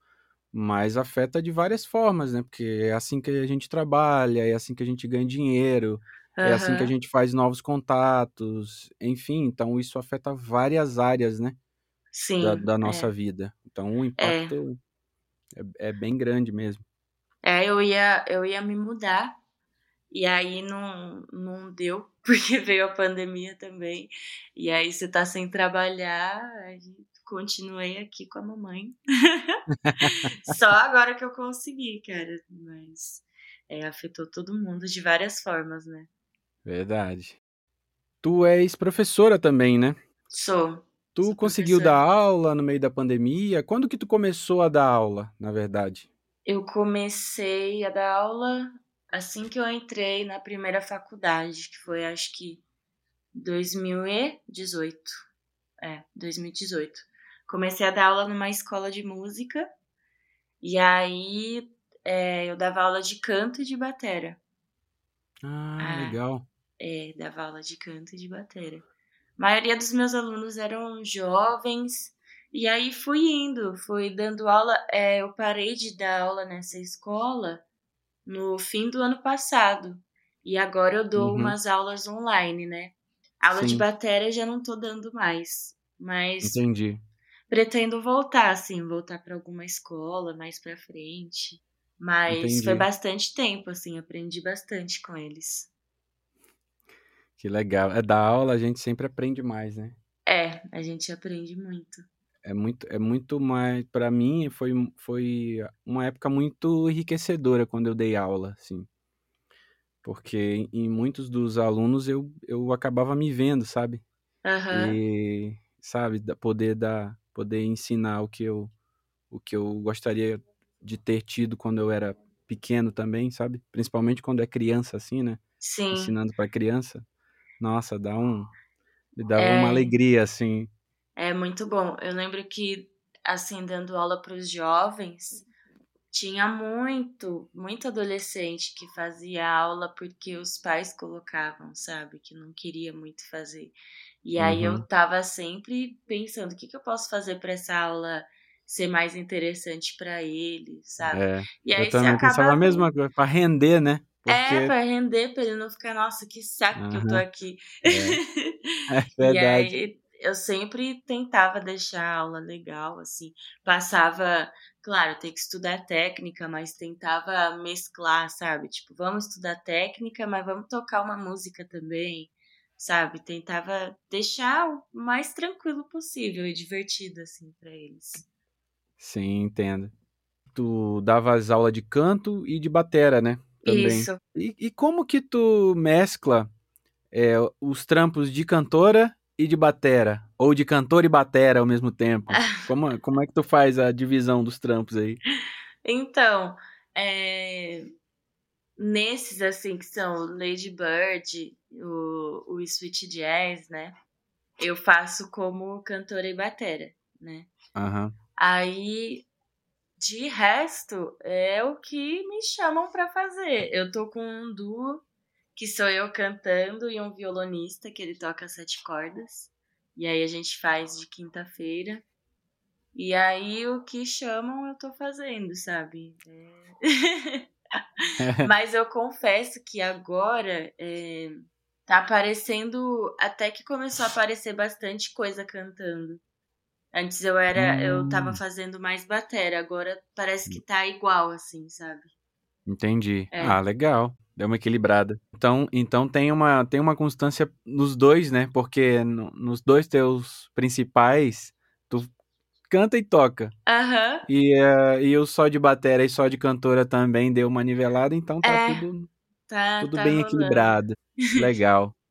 Mas afeta de várias formas, né? Porque é assim que a gente trabalha, é assim que a gente ganha dinheiro, uhum. é assim que a gente faz novos contatos, enfim. Então isso afeta várias áreas, né? Sim. Da, da nossa é. vida. Então o é. impacto é. é, é bem grande mesmo. É, eu ia, eu ia me mudar. E aí não, não deu, porque veio a pandemia também. E aí você tá sem trabalhar, aí continuei aqui com a mamãe. Só agora que eu consegui, cara. Mas é, afetou todo mundo de várias formas, né? Verdade. Tu és professora também, né? Sou. Tu Sou conseguiu professora. dar aula no meio da pandemia? Quando que tu começou a dar aula, na verdade? Eu comecei a dar aula assim que eu entrei na primeira faculdade, que foi acho que 2018. É, 2018. Comecei a dar aula numa escola de música e aí é, eu dava aula de canto e de batera. Ah, ah, legal. É, dava aula de canto e de batera. A maioria dos meus alunos eram jovens e aí fui indo, fui dando aula. É, eu parei de dar aula nessa escola no fim do ano passado. E agora eu dou uhum. umas aulas online, né? Aula Sim. de bateria já não tô dando mais. Mas. Entendi. Pretendo voltar, assim, voltar para alguma escola mais pra frente. Mas Entendi. foi bastante tempo, assim, aprendi bastante com eles. Que legal. É da aula a gente sempre aprende mais, né? É, a gente aprende muito é muito, é muito mais. Para mim, foi, foi uma época muito enriquecedora quando eu dei aula, assim. Porque em muitos dos alunos eu, eu acabava me vendo, sabe? Aham. e sabe, poder dar, poder ensinar o que eu o que eu gostaria de ter tido quando eu era pequeno também, sabe? Principalmente quando é criança assim, né? Sim. Ensinando para criança. Nossa, dá um me dá É. uma alegria assim. É muito bom. Eu lembro que, assim, dando aula para os jovens, tinha muito, muito adolescente que fazia aula porque os pais colocavam, sabe? Que não queria muito fazer. E aí eu Uhum. tava sempre pensando, o que que eu posso fazer para essa aula ser mais interessante para ele, sabe? É. E aí Eu você também pensava acaba a mesma coisa, para render, né? É, Porque pra render, pra ele não ficar, nossa, que saco que eu tô aqui. é E verdade. aí eu sempre tentava deixar a aula legal, assim. Passava, claro, tem que estudar técnica, mas tentava mesclar, sabe? Tipo, vamos estudar técnica, mas vamos tocar uma música também, sabe? Tentava deixar o mais tranquilo possível e divertido, assim, pra eles. Sim, entendo. Tu davas aula de canto e de batera, né? Também. Isso. E, e como que tu mescla é, os trampos de cantora e de batera? Ou de cantor e batera ao mesmo tempo? Como, como é que tu faz a divisão dos trampos aí? Então, é, nesses assim que são Lady Bird, o, o Sweet Jazz, né? Eu faço como cantora e batera, né? Aham. Aí, de resto, é o que me chamam pra fazer. Eu tô com um duo que sou eu cantando e um violonista que ele toca sete cordas. E aí a gente faz de quinta-feira. E aí o que chamam eu tô fazendo, sabe? É... Mas eu confesso que agora é, tá aparecendo. Até que começou a aparecer bastante coisa cantando. Antes eu era. Eu tava Hum. fazendo mais batera, agora parece que tá igual, assim, sabe? Entendi. É. Ah, legal. Deu uma equilibrada. Então, então tem uma tem uma constância nos dois, né? Porque no- nos dois teus principais, tu canta e toca. Aham. E, eh, e eu só de batera e só de cantora também deu uma nivelada, então tá É. tudo, Tá, tudo tá bem rolando. equilibrado. Legal.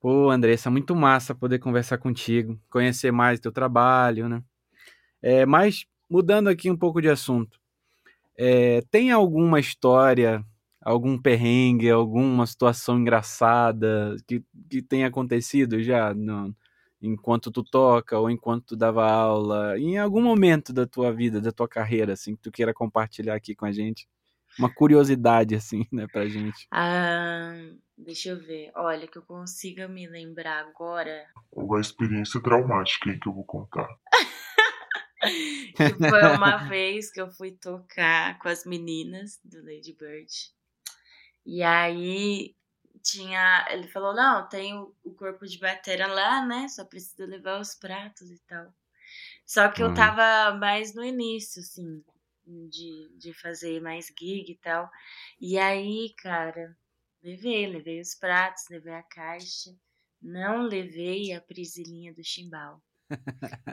Pô, Andressa, muito massa poder conversar contigo, conhecer mais teu trabalho, né? É, mas mudando aqui um pouco de assunto, é, tem alguma história, algum perrengue, alguma situação engraçada que, que tenha acontecido já no- enquanto tu toca ou enquanto tu dava aula, em algum momento da tua vida, da tua carreira, assim, que tu queira compartilhar aqui com a gente? Uma curiosidade, assim, né, pra gente. Ah, deixa eu ver. Olha, que eu consiga me lembrar agora. Ou a experiência traumática aí que eu vou contar. que foi uma vez que eu fui tocar com as meninas do Lady Bird. E aí tinha. Ele falou: não, tem o, o corpo de batera lá, né? Só precisa levar os pratos e tal. Só que eu Hum. tava mais no início, assim, de, de fazer mais gig e tal. E aí, cara, levei, levei os pratos, levei a caixa. Não levei a prisilinha do chimbal.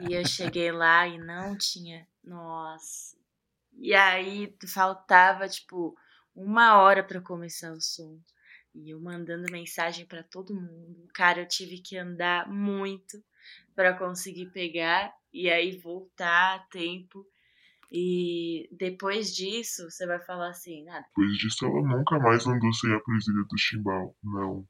E eu cheguei lá e não tinha. Nossa. E aí faltava, tipo, uma hora pra começar o som. E eu mandando mensagem pra todo mundo. Cara, eu tive que andar muito pra conseguir pegar e aí voltar a tempo. E depois disso, você vai falar assim: ah, Depois disso, ela nunca mais andou sem a presilha do chimbal. Não.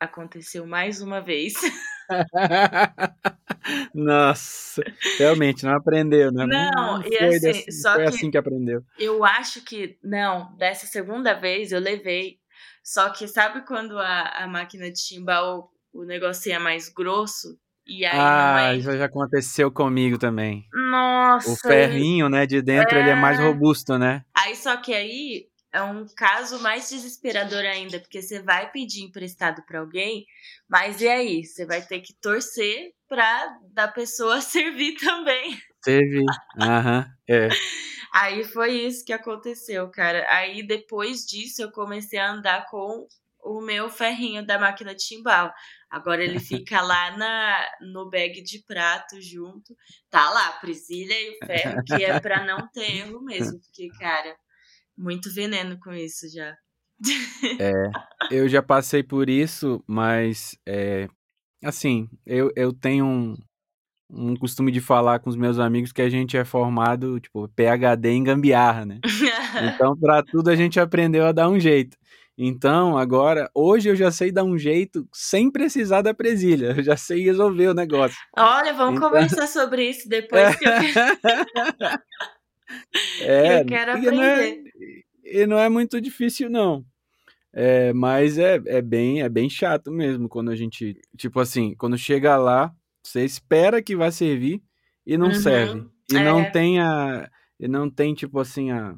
aconteceu mais uma vez. Nossa, realmente não aprendeu, né? Não, e foi, assim, desse- só foi que- assim que aprendeu. Eu acho que, não, dessa segunda vez eu levei. Só que sabe quando a, a máquina de chimbal, o negocinho é mais grosso? E aí ah, é. isso já aconteceu comigo também. Nossa! O ferrinho, né, de dentro, ele é mais É. robusto, né? Aí só que aí é um caso mais desesperador ainda, porque você vai pedir emprestado pra alguém, mas e aí? Você vai ter que torcer pra da pessoa servir também. Teve. Aham, é. Aí foi isso que aconteceu, cara. Aí depois disso eu comecei a andar com o meu ferrinho da máquina de chimbal. Agora ele fica lá na, no bag de prato junto. Tá lá, a presilha e o ferro, que é pra não ter erro mesmo. Porque, cara, muito veneno com isso já. Eu já passei por isso, mas é, assim, eu, eu tenho um, um costume de falar com os meus amigos que a gente é formado, tipo, PhD em gambiarra, né? Então, para tudo a gente aprendeu a dar um jeito. Então, agora, hoje eu já sei dar um jeito sem precisar da presilha. Eu já sei resolver o negócio. Olha, vamos então... conversar sobre isso depois que eu, é, eu quero aprender. Não é, e não é muito difícil, não. É, mas é, é, bem, é bem chato mesmo quando a gente. Tipo assim, quando chega lá, você espera que vai servir e não uhum, serve. E é. não tem a. E não tem, tipo assim, a,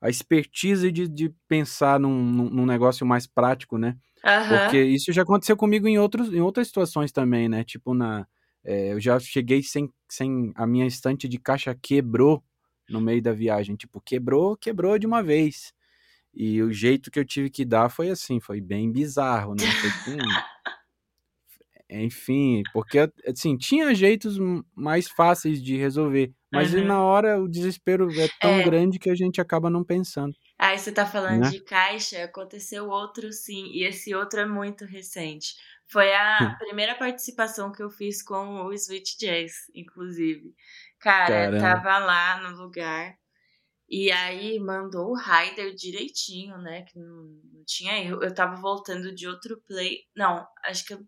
a expertise de, de pensar num, num negócio mais prático, né? Uhum. Porque isso já aconteceu comigo em, outros, em outras situações também, né? Tipo, na. É, eu já cheguei sem, sem. A minha estante de caixa quebrou no meio da viagem. Tipo, quebrou, quebrou de uma vez. E o jeito que eu tive que dar foi assim, foi bem bizarro, né? Foi, enfim, porque assim, tinha jeitos mais fáceis de resolver, mas uhum. na hora o desespero é tão é. grande que a gente acaba não pensando. Aí você tá falando né? de caixa, aconteceu outro sim, e esse outro é muito recente. Foi a hum. primeira participação que eu fiz com o Sweet Jazz, inclusive. Cara, Caramba. tava lá no lugar. E aí mandou o rider direitinho, né? Que não, não tinha erro. Eu tava voltando de outro play. Não, acho que eu.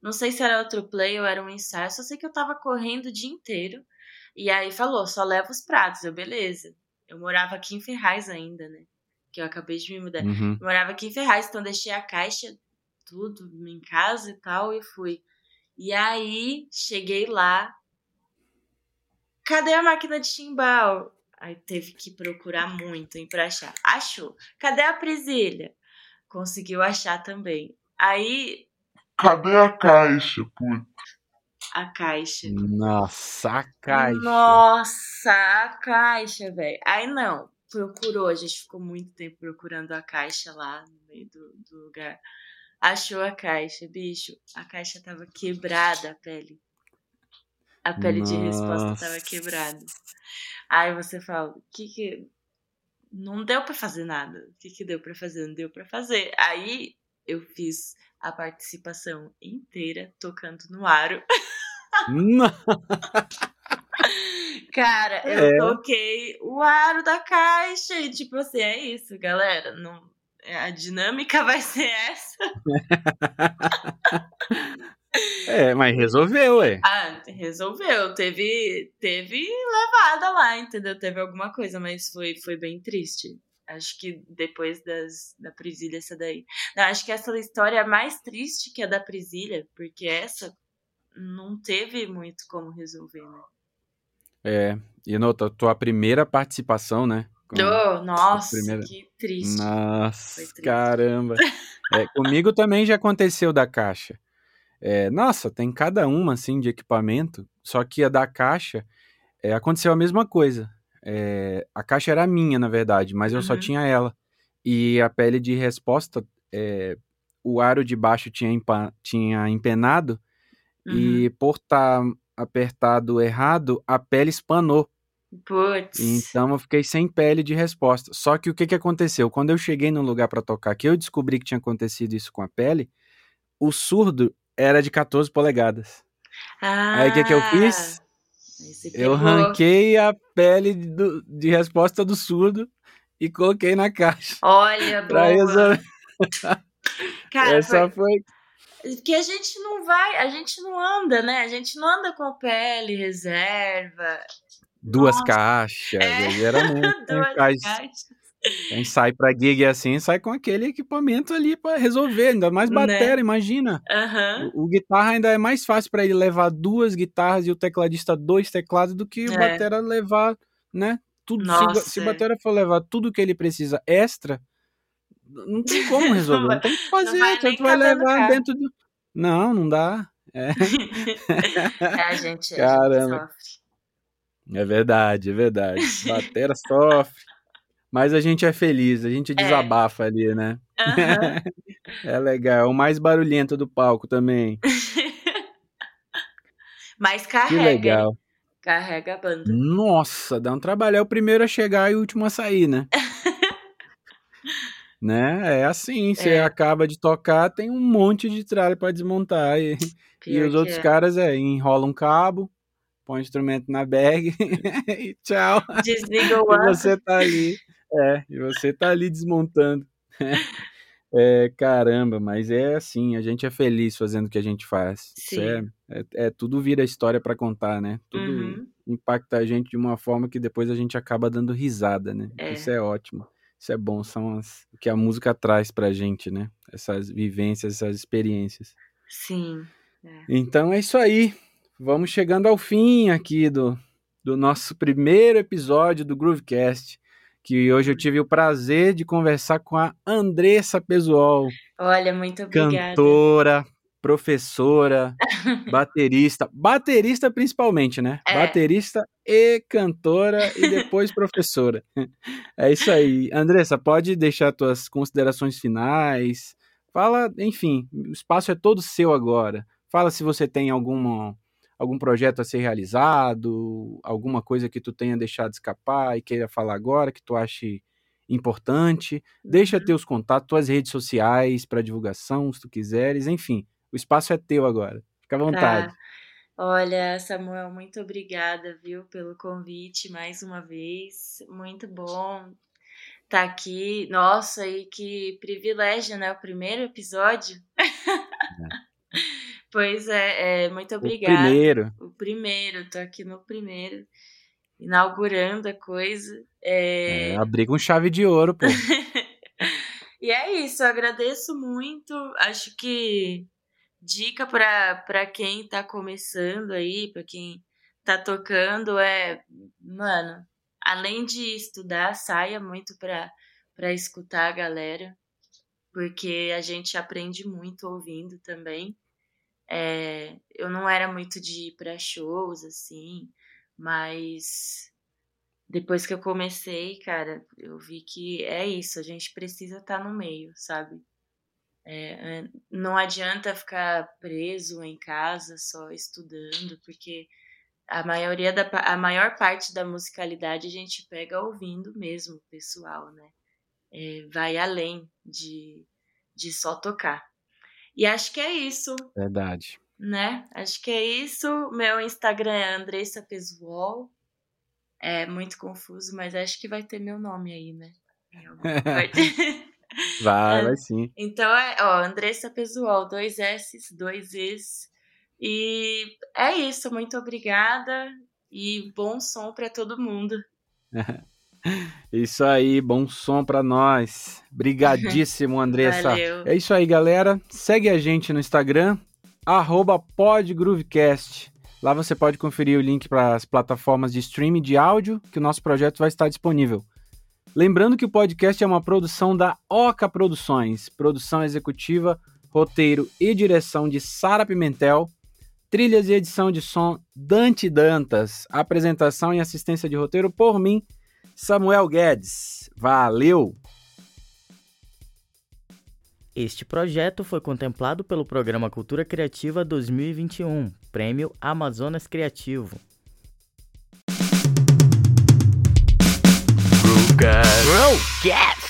Não sei se era outro play ou era um ensaio. Só sei que eu tava correndo o dia inteiro. E aí falou, só leva os pratos. Eu, beleza. Eu morava aqui em Ferraz ainda, né? Que eu acabei de me mudar. Uhum. Morava aqui em Ferraz, então deixei a caixa, tudo em casa e tal, e fui. E aí, cheguei lá, Cadê a máquina de chimbal? Aí teve que procurar muito hein, pra achar. Achou. Cadê a presilha? Conseguiu achar também. Aí. Cadê a caixa, puta? A caixa. Nossa, a caixa. Nossa, a caixa, velho. Aí não, procurou. A gente ficou muito tempo procurando a caixa lá no meio do, do lugar. Achou a caixa, bicho. A caixa tava quebrada a pele a pele Nossa. de resposta estava quebrada. Aí você fala, o que que. Não deu para fazer nada. O que que deu para fazer? Não deu para fazer. Aí eu fiz a participação inteira tocando no aro. Cara, eu é. toquei o aro da caixa e tipo assim, é isso, galera. Não, a dinâmica vai ser essa. É, mas resolveu, ué. Ah, resolveu. Teve, teve levada lá, entendeu? Teve alguma coisa, mas foi, foi bem triste. Acho que depois das, da Prisilha, essa daí. Não, acho que essa história é mais triste que a da Prisilha, porque essa não teve muito como resolver, né? É, e nota, tua primeira participação, né? Com, oh, nossa, primeira... que triste. Nossa, triste. caramba. É, comigo também já aconteceu da caixa. É, nossa, tem cada uma assim de equipamento, só que a da caixa é, aconteceu a mesma coisa. É, a caixa era minha, na verdade, mas eu uhum. só tinha ela. E a pele de resposta, é, o aro de baixo tinha, empa tinha empenado uhum. e por estar tá apertado errado, a pele espanou. Putz. Então eu fiquei sem pele de resposta. Só que o que, que aconteceu? Quando eu cheguei no lugar para tocar, que eu descobri que tinha acontecido isso com a pele, o surdo era de 14 polegadas. Ah, Aí o que, que eu fiz? Eu ranquei a pele do, de resposta do surdo e coloquei na caixa. Olha, pra boa. Cara, Essa foi... foi... Porque a gente não vai, a gente não anda, né? A gente não anda com pele reserva. Duas Nossa. caixas, é. era muito. Duas caixas. Quem sai pra gig assim, sai com aquele equipamento ali para resolver, ainda mais bateria, né? imagina. Uhum. O, o, guitarra ainda é mais fácil para ele levar duas guitarras e o tecladista dois teclados do que o é. batera levar, né? Tudo, Nossa, se, se batera for levar tudo que ele precisa extra, não tem como resolver, não, tem que fazer, tu vai levar dentro do... Não, não dá. É, é a gente, Caramba. A gente sofre. É verdade, é verdade. Batera sofre. Mas a gente é feliz, a gente é. desabafa é. ali, né? Uhum. é legal, é o mais barulhento do palco também. Mas carrega. Que legal. Carrega a banda. Nossa, dá um trabalho. É o primeiro a chegar e o último a sair, né? Né? É assim, você É. acaba de tocar, tem um monte de tralha pra desmontar. E, e os outros é. caras é, enrola um cabo, põe o instrumento na bag e tchau. Desliga o E amplo. você tá ali. É, e você tá ali desmontando. É, caramba, mas é assim, a gente é feliz fazendo o que a gente faz. É, é, é- tudo vira história pra contar, né? Tudo Uhum. impacta a gente de uma forma que depois a gente acaba dando risada, né? É. Isso é ótimo. Isso é bom, são as, o que a música traz pra gente, né? Essas vivências, essas experiências. Sim. Então é isso aí. Vamos chegando ao fim aqui do, do nosso primeiro episódio do Groovecast. Que hoje eu tive o prazer de conversar com a Andressa Pesuol, Olha, muito obrigada. cantora, professora, baterista. Baterista principalmente, né? É. Baterista e cantora e depois professora. É isso aí. Andressa, pode deixar tuas considerações finais. Fala, enfim, o espaço é todo seu agora. Fala se você tem alguma, algum projeto a ser realizado, alguma coisa que tu tenha deixado escapar e queira falar agora, que tu ache importante. Deixa Uhum. teus contatos, tuas redes sociais para divulgação, se tu quiseres. Enfim, o espaço é teu agora. Fica à vontade. Tá. Olha, Samuel, muito obrigada, viu, pelo convite mais uma vez. Muito bom estar aqui. Nossa, e que privilégio, né? O primeiro episódio. Pois é, é, muito O obrigada. primeiro. O primeiro, tô aqui no primeiro, inaugurando a coisa. É, É, abrir com chave de ouro, pô. E é isso, eu agradeço muito. Acho que dica para quem tá começando aí, para quem tá tocando é, mano, além de estudar, saia muito para para escutar a galera, porque a gente aprende muito ouvindo também. É, eu não era muito de ir para shows assim, mas depois que eu comecei, cara, eu vi que é isso, a gente precisa estar no meio, sabe? É, não adianta ficar preso em casa só estudando, porque a maioria da a maior parte da musicalidade a gente pega ouvindo mesmo, pessoal, né? É, vai além de, de só tocar. E acho que é isso, Verdade. né? Acho que é isso. Meu Instagram é Andressa Pesuol. É muito confuso, mas acho que vai ter meu nome aí, né? Em alguma parte. Vai, É. vai sim. então é, ó, Andressa Pesuol, dois S, dois Es. E é isso, muito obrigada e bom som pra todo mundo. Isso aí, bom som pra nós. Brigadíssimo, Andressa. Valeu. É isso aí, galera. Segue a gente no Instagram, podgroovecast. Lá você pode conferir o link para as plataformas de streaming de áudio que o nosso projeto vai estar disponível. Lembrando que o podcast é uma produção da Oca Produções, produção executiva, roteiro e direção de Sara Pimentel, trilhas e edição de som Dante Dantas, apresentação e assistência de roteiro por mim, Samuel Guedes. Valeu! Este projeto foi contemplado pelo Programa Cultura Criativa 2021, Prêmio Amazonas Criativo. guys. Bro, yes.